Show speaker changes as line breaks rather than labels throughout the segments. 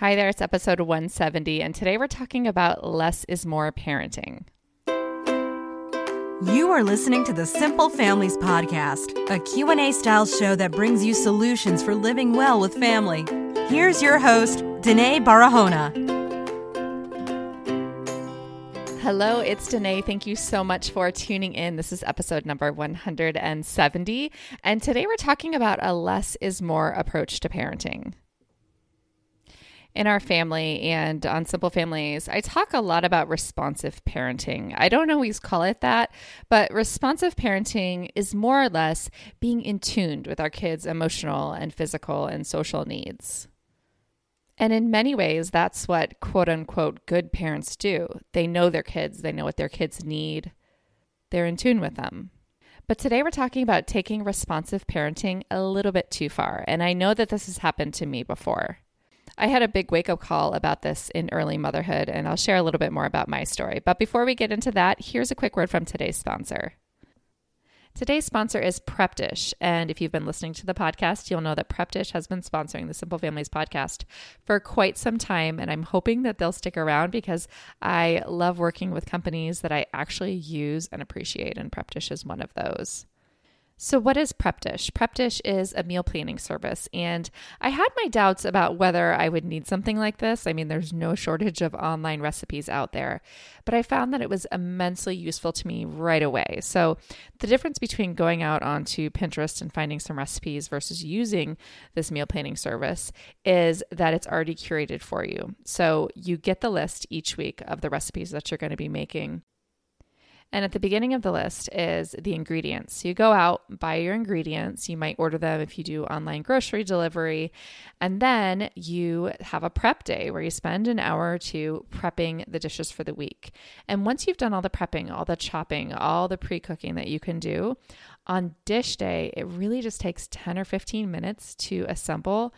Hi there, it's episode 170, and today we're talking about less is more parenting.
You are listening to the Simple Families podcast, a Q&A style show that brings you solutions for living well with family. Here's your host, Denaye Barahona.
Hello, it's Denaye. Thank you so much for tuning in. This is episode number 170, and today we're talking about a less is more approach to parenting in our family and on Simple Families, I talk a lot about responsive parenting. I don't always call it that, but responsive parenting is more or less being in tune with our kids' emotional and physical and social needs. And in many ways, that's what quote unquote good parents do. They know their kids, they know what their kids need, they're in tune with them. But today we're talking about taking responsive parenting a little bit too far. And I know that this has happened to me before. I had a big wake up call about this in early motherhood, and I'll share a little bit more about my story. But before we get into that, here's a quick word from today's sponsor. Today's sponsor is Prep Dish. And if you've been listening to the podcast, you'll know that Prep Dish has been sponsoring the Simple Families podcast for quite some time. And I'm hoping that they'll stick around because I love working with companies that I actually use and appreciate. And Prep Dish is one of those. So, what is Prep Dish? Prep Dish is a meal planning service, and I had my doubts about whether I would need something like this. I mean, there's no shortage of online recipes out there, but I found that it was immensely useful to me right away. So, the difference between going out onto Pinterest and finding some recipes versus using this meal planning service is that it's already curated for you. So, you get the list each week of the recipes that you're going to be making. And at the beginning of the list is the ingredients. So you go out, buy your ingredients. You might order them if you do online grocery delivery. And then you have a prep day where you spend an hour or two prepping the dishes for the week. And once you've done all the prepping, all the chopping, all the pre cooking that you can do, on dish day, it really just takes 10 or 15 minutes to assemble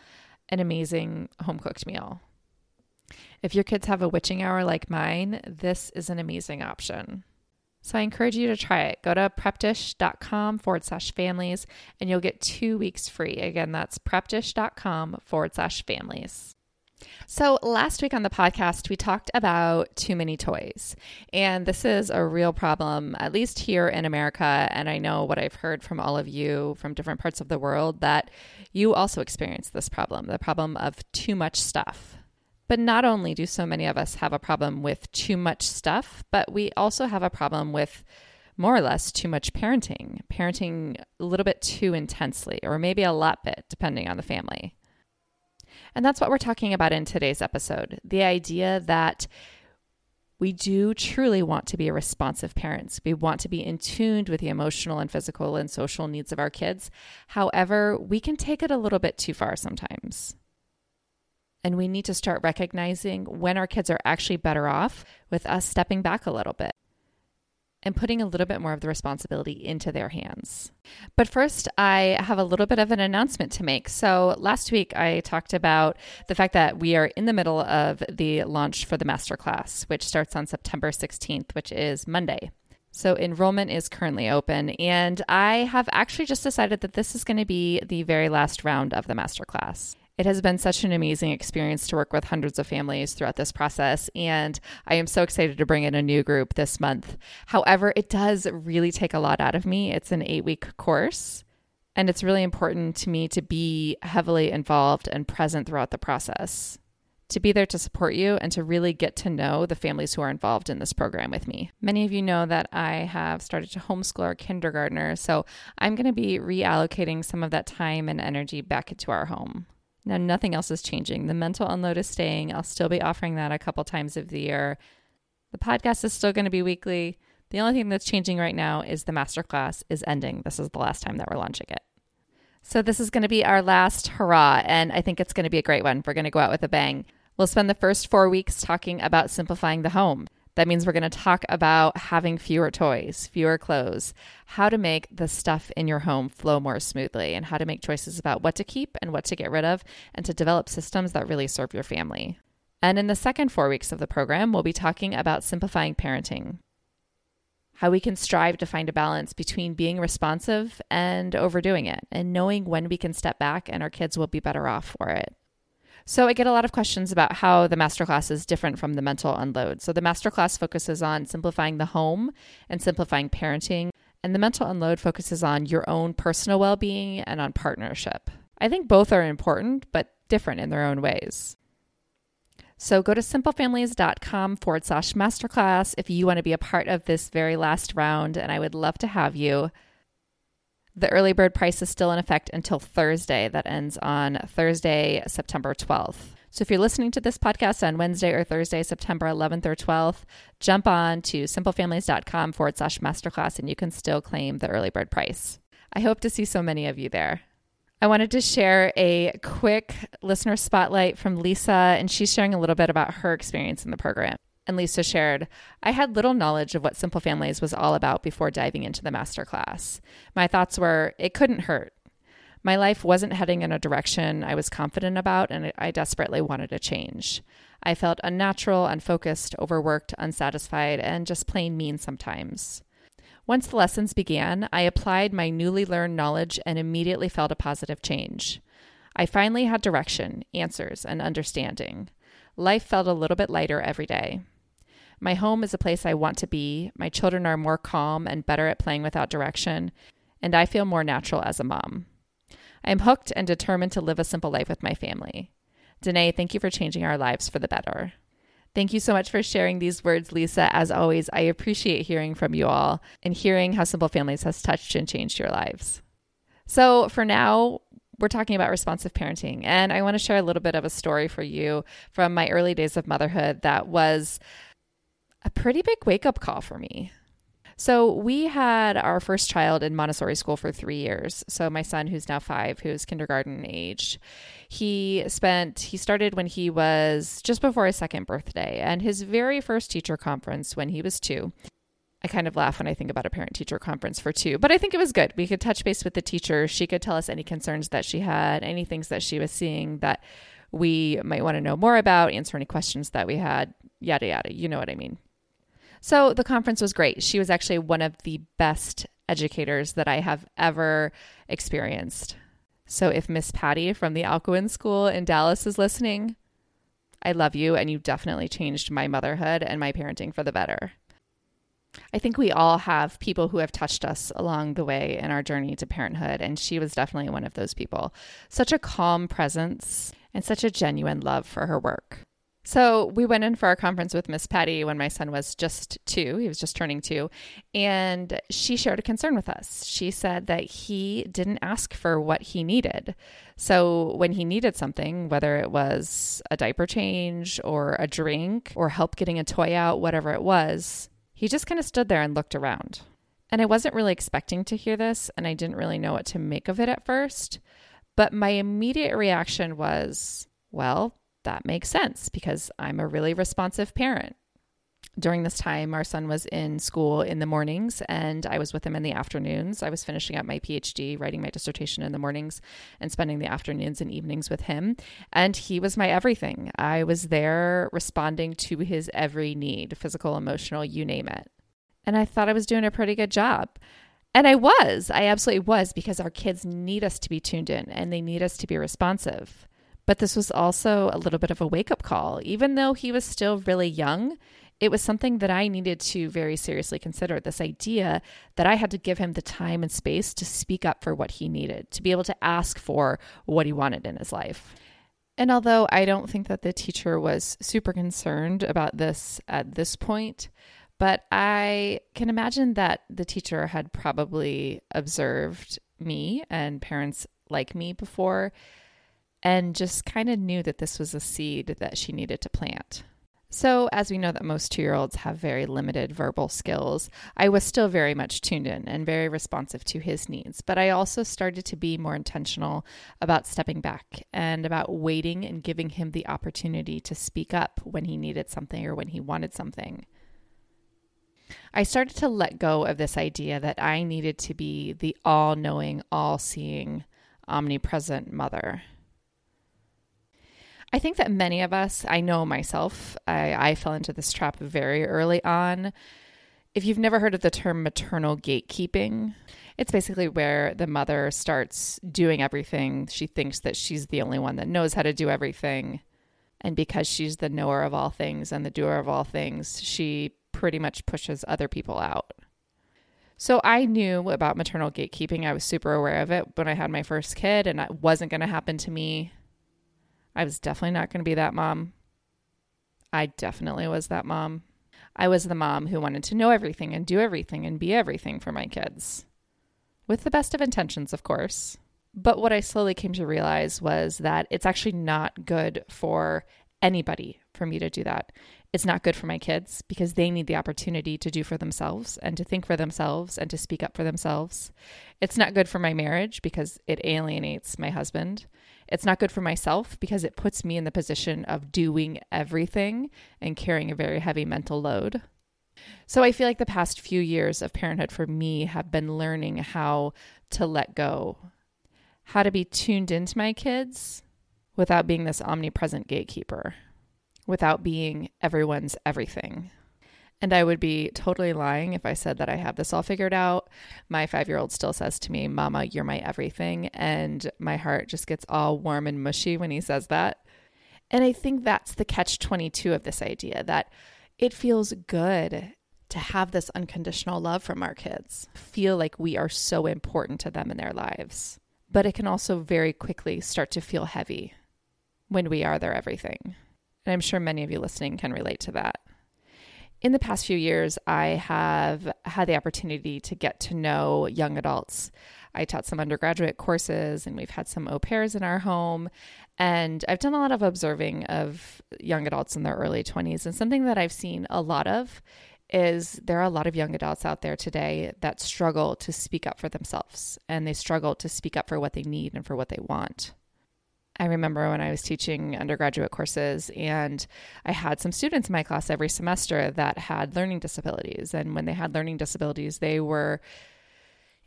an amazing home cooked meal. If your kids have a witching hour like mine, this is an amazing option. So I encourage you to try it. Go to prepdish.com forward slash families and you'll get two weeks free. Again, that's prepdish.com forward slash families. So, last week on the podcast, we talked about too many toys. And this is a real problem, at least here in America. And I know what I've heard from all of you from different parts of the world that you also experience this problem the problem of too much stuff. But not only do so many of us have a problem with too much stuff, but we also have a problem with more or less too much parenting, parenting a little bit too intensely, or maybe a lot bit, depending on the family. And that's what we're talking about in today's episode the idea that we do truly want to be responsive parents. We want to be in tune with the emotional and physical and social needs of our kids. However, we can take it a little bit too far sometimes. And we need to start recognizing when our kids are actually better off with us stepping back a little bit and putting a little bit more of the responsibility into their hands. But first, I have a little bit of an announcement to make. So, last week I talked about the fact that we are in the middle of the launch for the masterclass, which starts on September 16th, which is Monday. So, enrollment is currently open, and I have actually just decided that this is going to be the very last round of the masterclass. It has been such an amazing experience to work with hundreds of families throughout this process, and I am so excited to bring in a new group this month. However, it does really take a lot out of me. It's an eight week course, and it's really important to me to be heavily involved and present throughout the process. To be there to support you and to really get to know the families who are involved in this program with me. Many of you know that I have started to homeschool our kindergartner, so I'm going to be reallocating some of that time and energy back into our home. Now, nothing else is changing. The mental unload is staying. I'll still be offering that a couple times of the year. The podcast is still going to be weekly. The only thing that's changing right now is the masterclass is ending. This is the last time that we're launching it. So, this is going to be our last hurrah, and I think it's going to be a great one. We're going to go out with a bang. We'll spend the first four weeks talking about simplifying the home. That means we're going to talk about having fewer toys, fewer clothes, how to make the stuff in your home flow more smoothly, and how to make choices about what to keep and what to get rid of, and to develop systems that really serve your family. And in the second four weeks of the program, we'll be talking about simplifying parenting, how we can strive to find a balance between being responsive and overdoing it, and knowing when we can step back and our kids will be better off for it. So I get a lot of questions about how the masterclass is different from the mental unload. So the masterclass focuses on simplifying the home and simplifying parenting, and the mental unload focuses on your own personal well-being and on partnership. I think both are important, but different in their own ways. So go to simplefamilies.com forward slash masterclass if you want to be a part of this very last round, and I would love to have you. The early bird price is still in effect until Thursday. That ends on Thursday, September 12th. So if you're listening to this podcast on Wednesday or Thursday, September 11th or 12th, jump on to simplefamilies.com forward slash masterclass and you can still claim the early bird price. I hope to see so many of you there. I wanted to share a quick listener spotlight from Lisa, and she's sharing a little bit about her experience in the program. And Lisa shared, I had little knowledge of what Simple Families was all about before diving into the masterclass. My thoughts were, it couldn't hurt. My life wasn't heading in a direction I was confident about, and I desperately wanted a change. I felt unnatural, unfocused, overworked, unsatisfied, and just plain mean sometimes. Once the lessons began, I applied my newly learned knowledge and immediately felt a positive change. I finally had direction, answers, and understanding. Life felt a little bit lighter every day. My home is a place I want to be. My children are more calm and better at playing without direction, and I feel more natural as a mom. I am hooked and determined to live a simple life with my family. Denaye, thank you for changing our lives for the better. Thank you so much for sharing these words, Lisa. As always, I appreciate hearing from you all and hearing how Simple Families has touched and changed your lives. So, for now, we're talking about responsive parenting, and I want to share a little bit of a story for you from my early days of motherhood that was a pretty big wake up call for me. So we had our first child in Montessori school for three years. So my son, who's now five, who's kindergarten age, he spent, he started when he was just before his second birthday. And his very first teacher conference when he was two, I kind of laugh when I think about a parent teacher conference for two, but I think it was good. We could touch base with the teacher. She could tell us any concerns that she had, any things that she was seeing that we might want to know more about, answer any questions that we had, yada, yada. You know what I mean. So the conference was great. She was actually one of the best educators that I have ever experienced. So if Miss Patty from the Alcuin School in Dallas is listening, I love you and you definitely changed my motherhood and my parenting for the better. I think we all have people who have touched us along the way in our journey to parenthood, and she was definitely one of those people. Such a calm presence and such a genuine love for her work. So we went in for our conference with Miss Patty when my son was just two. He was just turning two. And she shared a concern with us. She said that he didn't ask for what he needed. So when he needed something, whether it was a diaper change or a drink or help getting a toy out, whatever it was, he just kind of stood there and looked around. And I wasn't really expecting to hear this, and I didn't really know what to make of it at first. But my immediate reaction was, well, that makes sense because I'm a really responsive parent. During this time, our son was in school in the mornings and I was with him in the afternoons. I was finishing up my PhD, writing my dissertation in the mornings, and spending the afternoons and evenings with him. And he was my everything. I was there responding to his every need physical, emotional, you name it. And I thought I was doing a pretty good job. And I was. I absolutely was because our kids need us to be tuned in and they need us to be responsive. But this was also a little bit of a wake up call. Even though he was still really young, it was something that I needed to very seriously consider this idea that I had to give him the time and space to speak up for what he needed, to be able to ask for what he wanted in his life. And although I don't think that the teacher was super concerned about this at this point, but I can imagine that the teacher had probably observed me and parents like me before and just kind of knew that this was a seed that she needed to plant. So, as we know that most two year olds have very limited verbal skills, I was still very much tuned in and very responsive to his needs. But I also started to be more intentional about stepping back and about waiting and giving him the opportunity to speak up when he needed something or when he wanted something. I started to let go of this idea that I needed to be the all knowing, all seeing, omnipresent mother. I think that many of us, I know myself, I, I fell into this trap very early on. If you've never heard of the term maternal gatekeeping, it's basically where the mother starts doing everything. She thinks that she's the only one that knows how to do everything. And because she's the knower of all things and the doer of all things, she pretty much pushes other people out. So I knew about maternal gatekeeping. I was super aware of it when I had my first kid, and it wasn't going to happen to me. I was definitely not going to be that mom. I definitely was that mom. I was the mom who wanted to know everything and do everything and be everything for my kids. With the best of intentions, of course. But what I slowly came to realize was that it's actually not good for anybody for me to do that. It's not good for my kids because they need the opportunity to do for themselves and to think for themselves and to speak up for themselves. It's not good for my marriage because it alienates my husband. It's not good for myself because it puts me in the position of doing everything and carrying a very heavy mental load. So I feel like the past few years of parenthood for me have been learning how to let go, how to be tuned into my kids without being this omnipresent gatekeeper without being everyone's everything. And I would be totally lying if I said that I have this all figured out. My five year old still says to me, Mama, you're my everything. And my heart just gets all warm and mushy when he says that. And I think that's the catch 22 of this idea that it feels good to have this unconditional love from our kids, feel like we are so important to them in their lives. But it can also very quickly start to feel heavy when we are their everything. And I'm sure many of you listening can relate to that. In the past few years, I have had the opportunity to get to know young adults. I taught some undergraduate courses and we've had some au pairs in our home. And I've done a lot of observing of young adults in their early 20s. And something that I've seen a lot of is there are a lot of young adults out there today that struggle to speak up for themselves and they struggle to speak up for what they need and for what they want. I remember when I was teaching undergraduate courses, and I had some students in my class every semester that had learning disabilities. And when they had learning disabilities, they were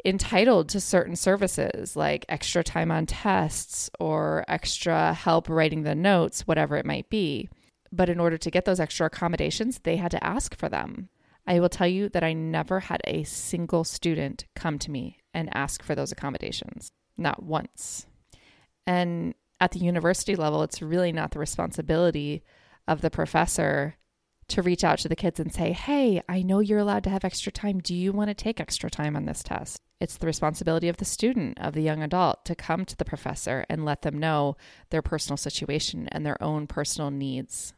entitled to certain services like extra time on tests or extra help writing the notes, whatever it might be. But in order to get those extra accommodations, they had to ask for them. I will tell you that I never had a single student come to me and ask for those accommodations, not once. And at the university level, it's really not the responsibility of the professor to reach out to the kids and say, Hey, I know you're allowed to have extra time. Do you want to take extra time on this test? It's the responsibility of the student, of the young adult, to come to the professor and let them know their personal situation and their own personal needs.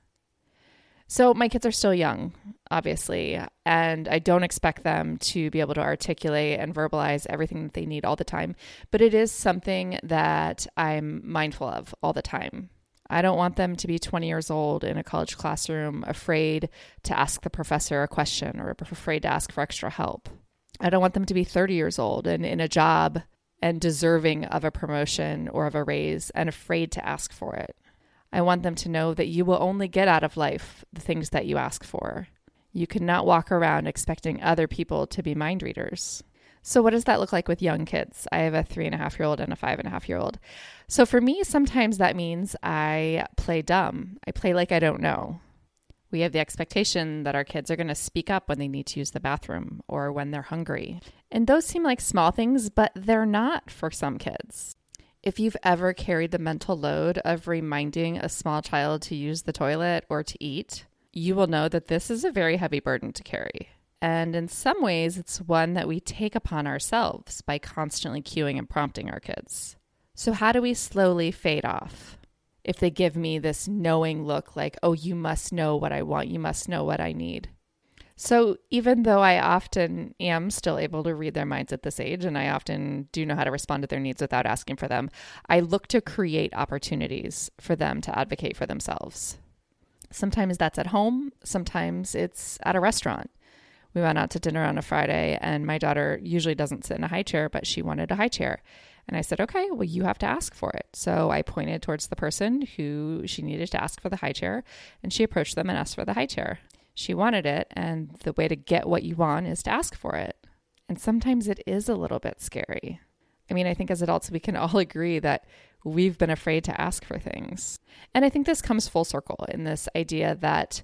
So, my kids are still young, obviously, and I don't expect them to be able to articulate and verbalize everything that they need all the time, but it is something that I'm mindful of all the time. I don't want them to be 20 years old in a college classroom afraid to ask the professor a question or afraid to ask for extra help. I don't want them to be 30 years old and in a job and deserving of a promotion or of a raise and afraid to ask for it. I want them to know that you will only get out of life the things that you ask for. You cannot walk around expecting other people to be mind readers. So, what does that look like with young kids? I have a three and a half year old and a five and a half year old. So, for me, sometimes that means I play dumb. I play like I don't know. We have the expectation that our kids are going to speak up when they need to use the bathroom or when they're hungry. And those seem like small things, but they're not for some kids. If you've ever carried the mental load of reminding a small child to use the toilet or to eat, you will know that this is a very heavy burden to carry. And in some ways, it's one that we take upon ourselves by constantly cueing and prompting our kids. So, how do we slowly fade off? If they give me this knowing look like, oh, you must know what I want, you must know what I need. So even though I often am still able to read their minds at this age, and I often do know how to respond to their needs without asking for them, I look to create opportunities for them to advocate for themselves. Sometimes that's at home, sometimes it's at a restaurant. We went out to dinner on a Friday, and my daughter usually doesn't sit in a high chair, but she wanted a high chair. And I said, okay, well, you have to ask for it. So I pointed towards the person who she needed to ask for the high chair, and she approached them and asked for the high chair. She wanted it, and the way to get what you want is to ask for it. And sometimes it is a little bit scary. I mean, I think as adults, we can all agree that we've been afraid to ask for things. And I think this comes full circle in this idea that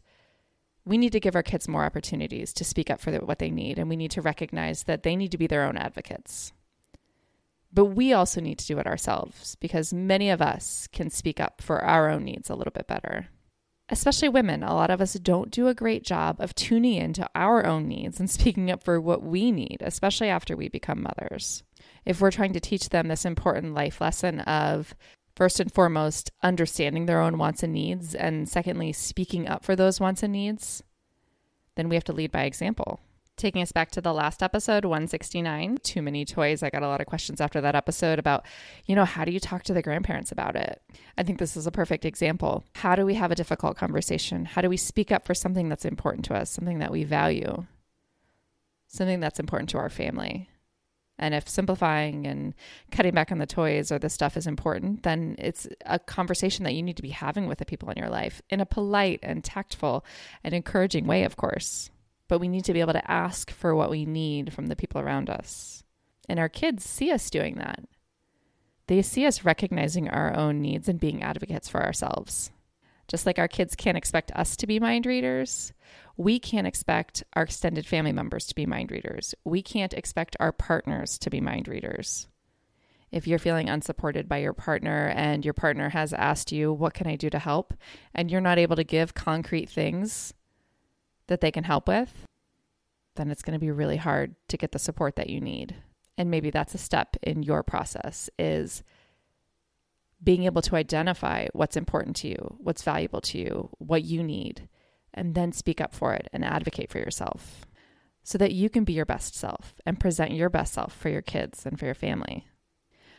We need to give our kids more opportunities to speak up for what they need, and we need to recognize that they need to be their own advocates. But we also need to do it ourselves because many of us can speak up for our own needs a little bit better. Especially women, a lot of us don't do a great job of tuning into our own needs and speaking up for what we need, especially after we become mothers. If we're trying to teach them this important life lesson of first and foremost, understanding their own wants and needs, and secondly, speaking up for those wants and needs, then we have to lead by example. Taking us back to the last episode, 169, Too Many Toys. I got a lot of questions after that episode about, you know, how do you talk to the grandparents about it? I think this is a perfect example. How do we have a difficult conversation? How do we speak up for something that's important to us, something that we value, something that's important to our family? And if simplifying and cutting back on the toys or the stuff is important, then it's a conversation that you need to be having with the people in your life in a polite and tactful and encouraging way, of course. But we need to be able to ask for what we need from the people around us. And our kids see us doing that. They see us recognizing our own needs and being advocates for ourselves. Just like our kids can't expect us to be mind readers, we can't expect our extended family members to be mind readers. We can't expect our partners to be mind readers. If you're feeling unsupported by your partner and your partner has asked you, What can I do to help? and you're not able to give concrete things that they can help with, then it's going to be really hard to get the support that you need. And maybe that's a step in your process is being able to identify what's important to you, what's valuable to you, what you need, and then speak up for it and advocate for yourself so that you can be your best self and present your best self for your kids and for your family.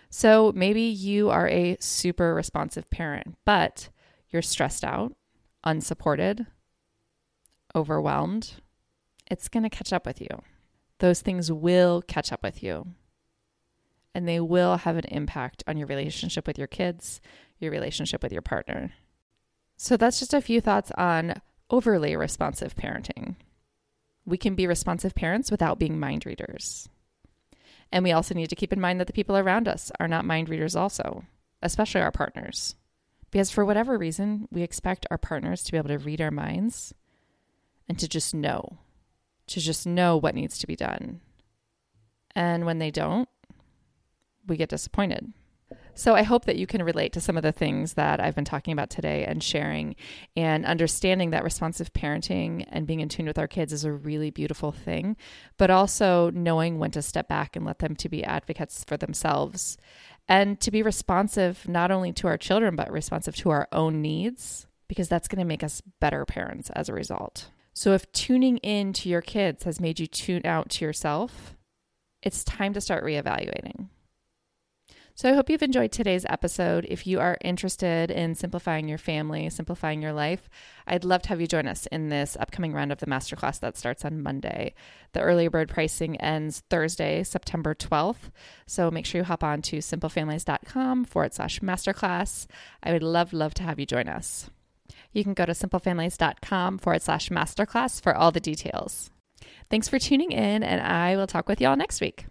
So maybe you are a super responsive parent, but you're stressed out, unsupported, overwhelmed. It's going to catch up with you. Those things will catch up with you. And they will have an impact on your relationship with your kids, your relationship with your partner. So that's just a few thoughts on overly responsive parenting. We can be responsive parents without being mind readers. And we also need to keep in mind that the people around us are not mind readers, also, especially our partners. Because for whatever reason, we expect our partners to be able to read our minds and to just know, to just know what needs to be done. And when they don't, we get disappointed. So I hope that you can relate to some of the things that I've been talking about today and sharing and understanding that responsive parenting and being in tune with our kids is a really beautiful thing, but also knowing when to step back and let them to be advocates for themselves and to be responsive not only to our children but responsive to our own needs because that's going to make us better parents as a result. So if tuning in to your kids has made you tune out to yourself, it's time to start reevaluating. So I hope you've enjoyed today's episode. If you are interested in simplifying your family, simplifying your life, I'd love to have you join us in this upcoming round of the masterclass that starts on Monday. The early bird pricing ends Thursday, September 12th. So make sure you hop on to simplefamilies.com forward slash masterclass. I would love, love to have you join us. You can go to simplefamilies.com forward slash masterclass for all the details. Thanks for tuning in, and I will talk with you all next week.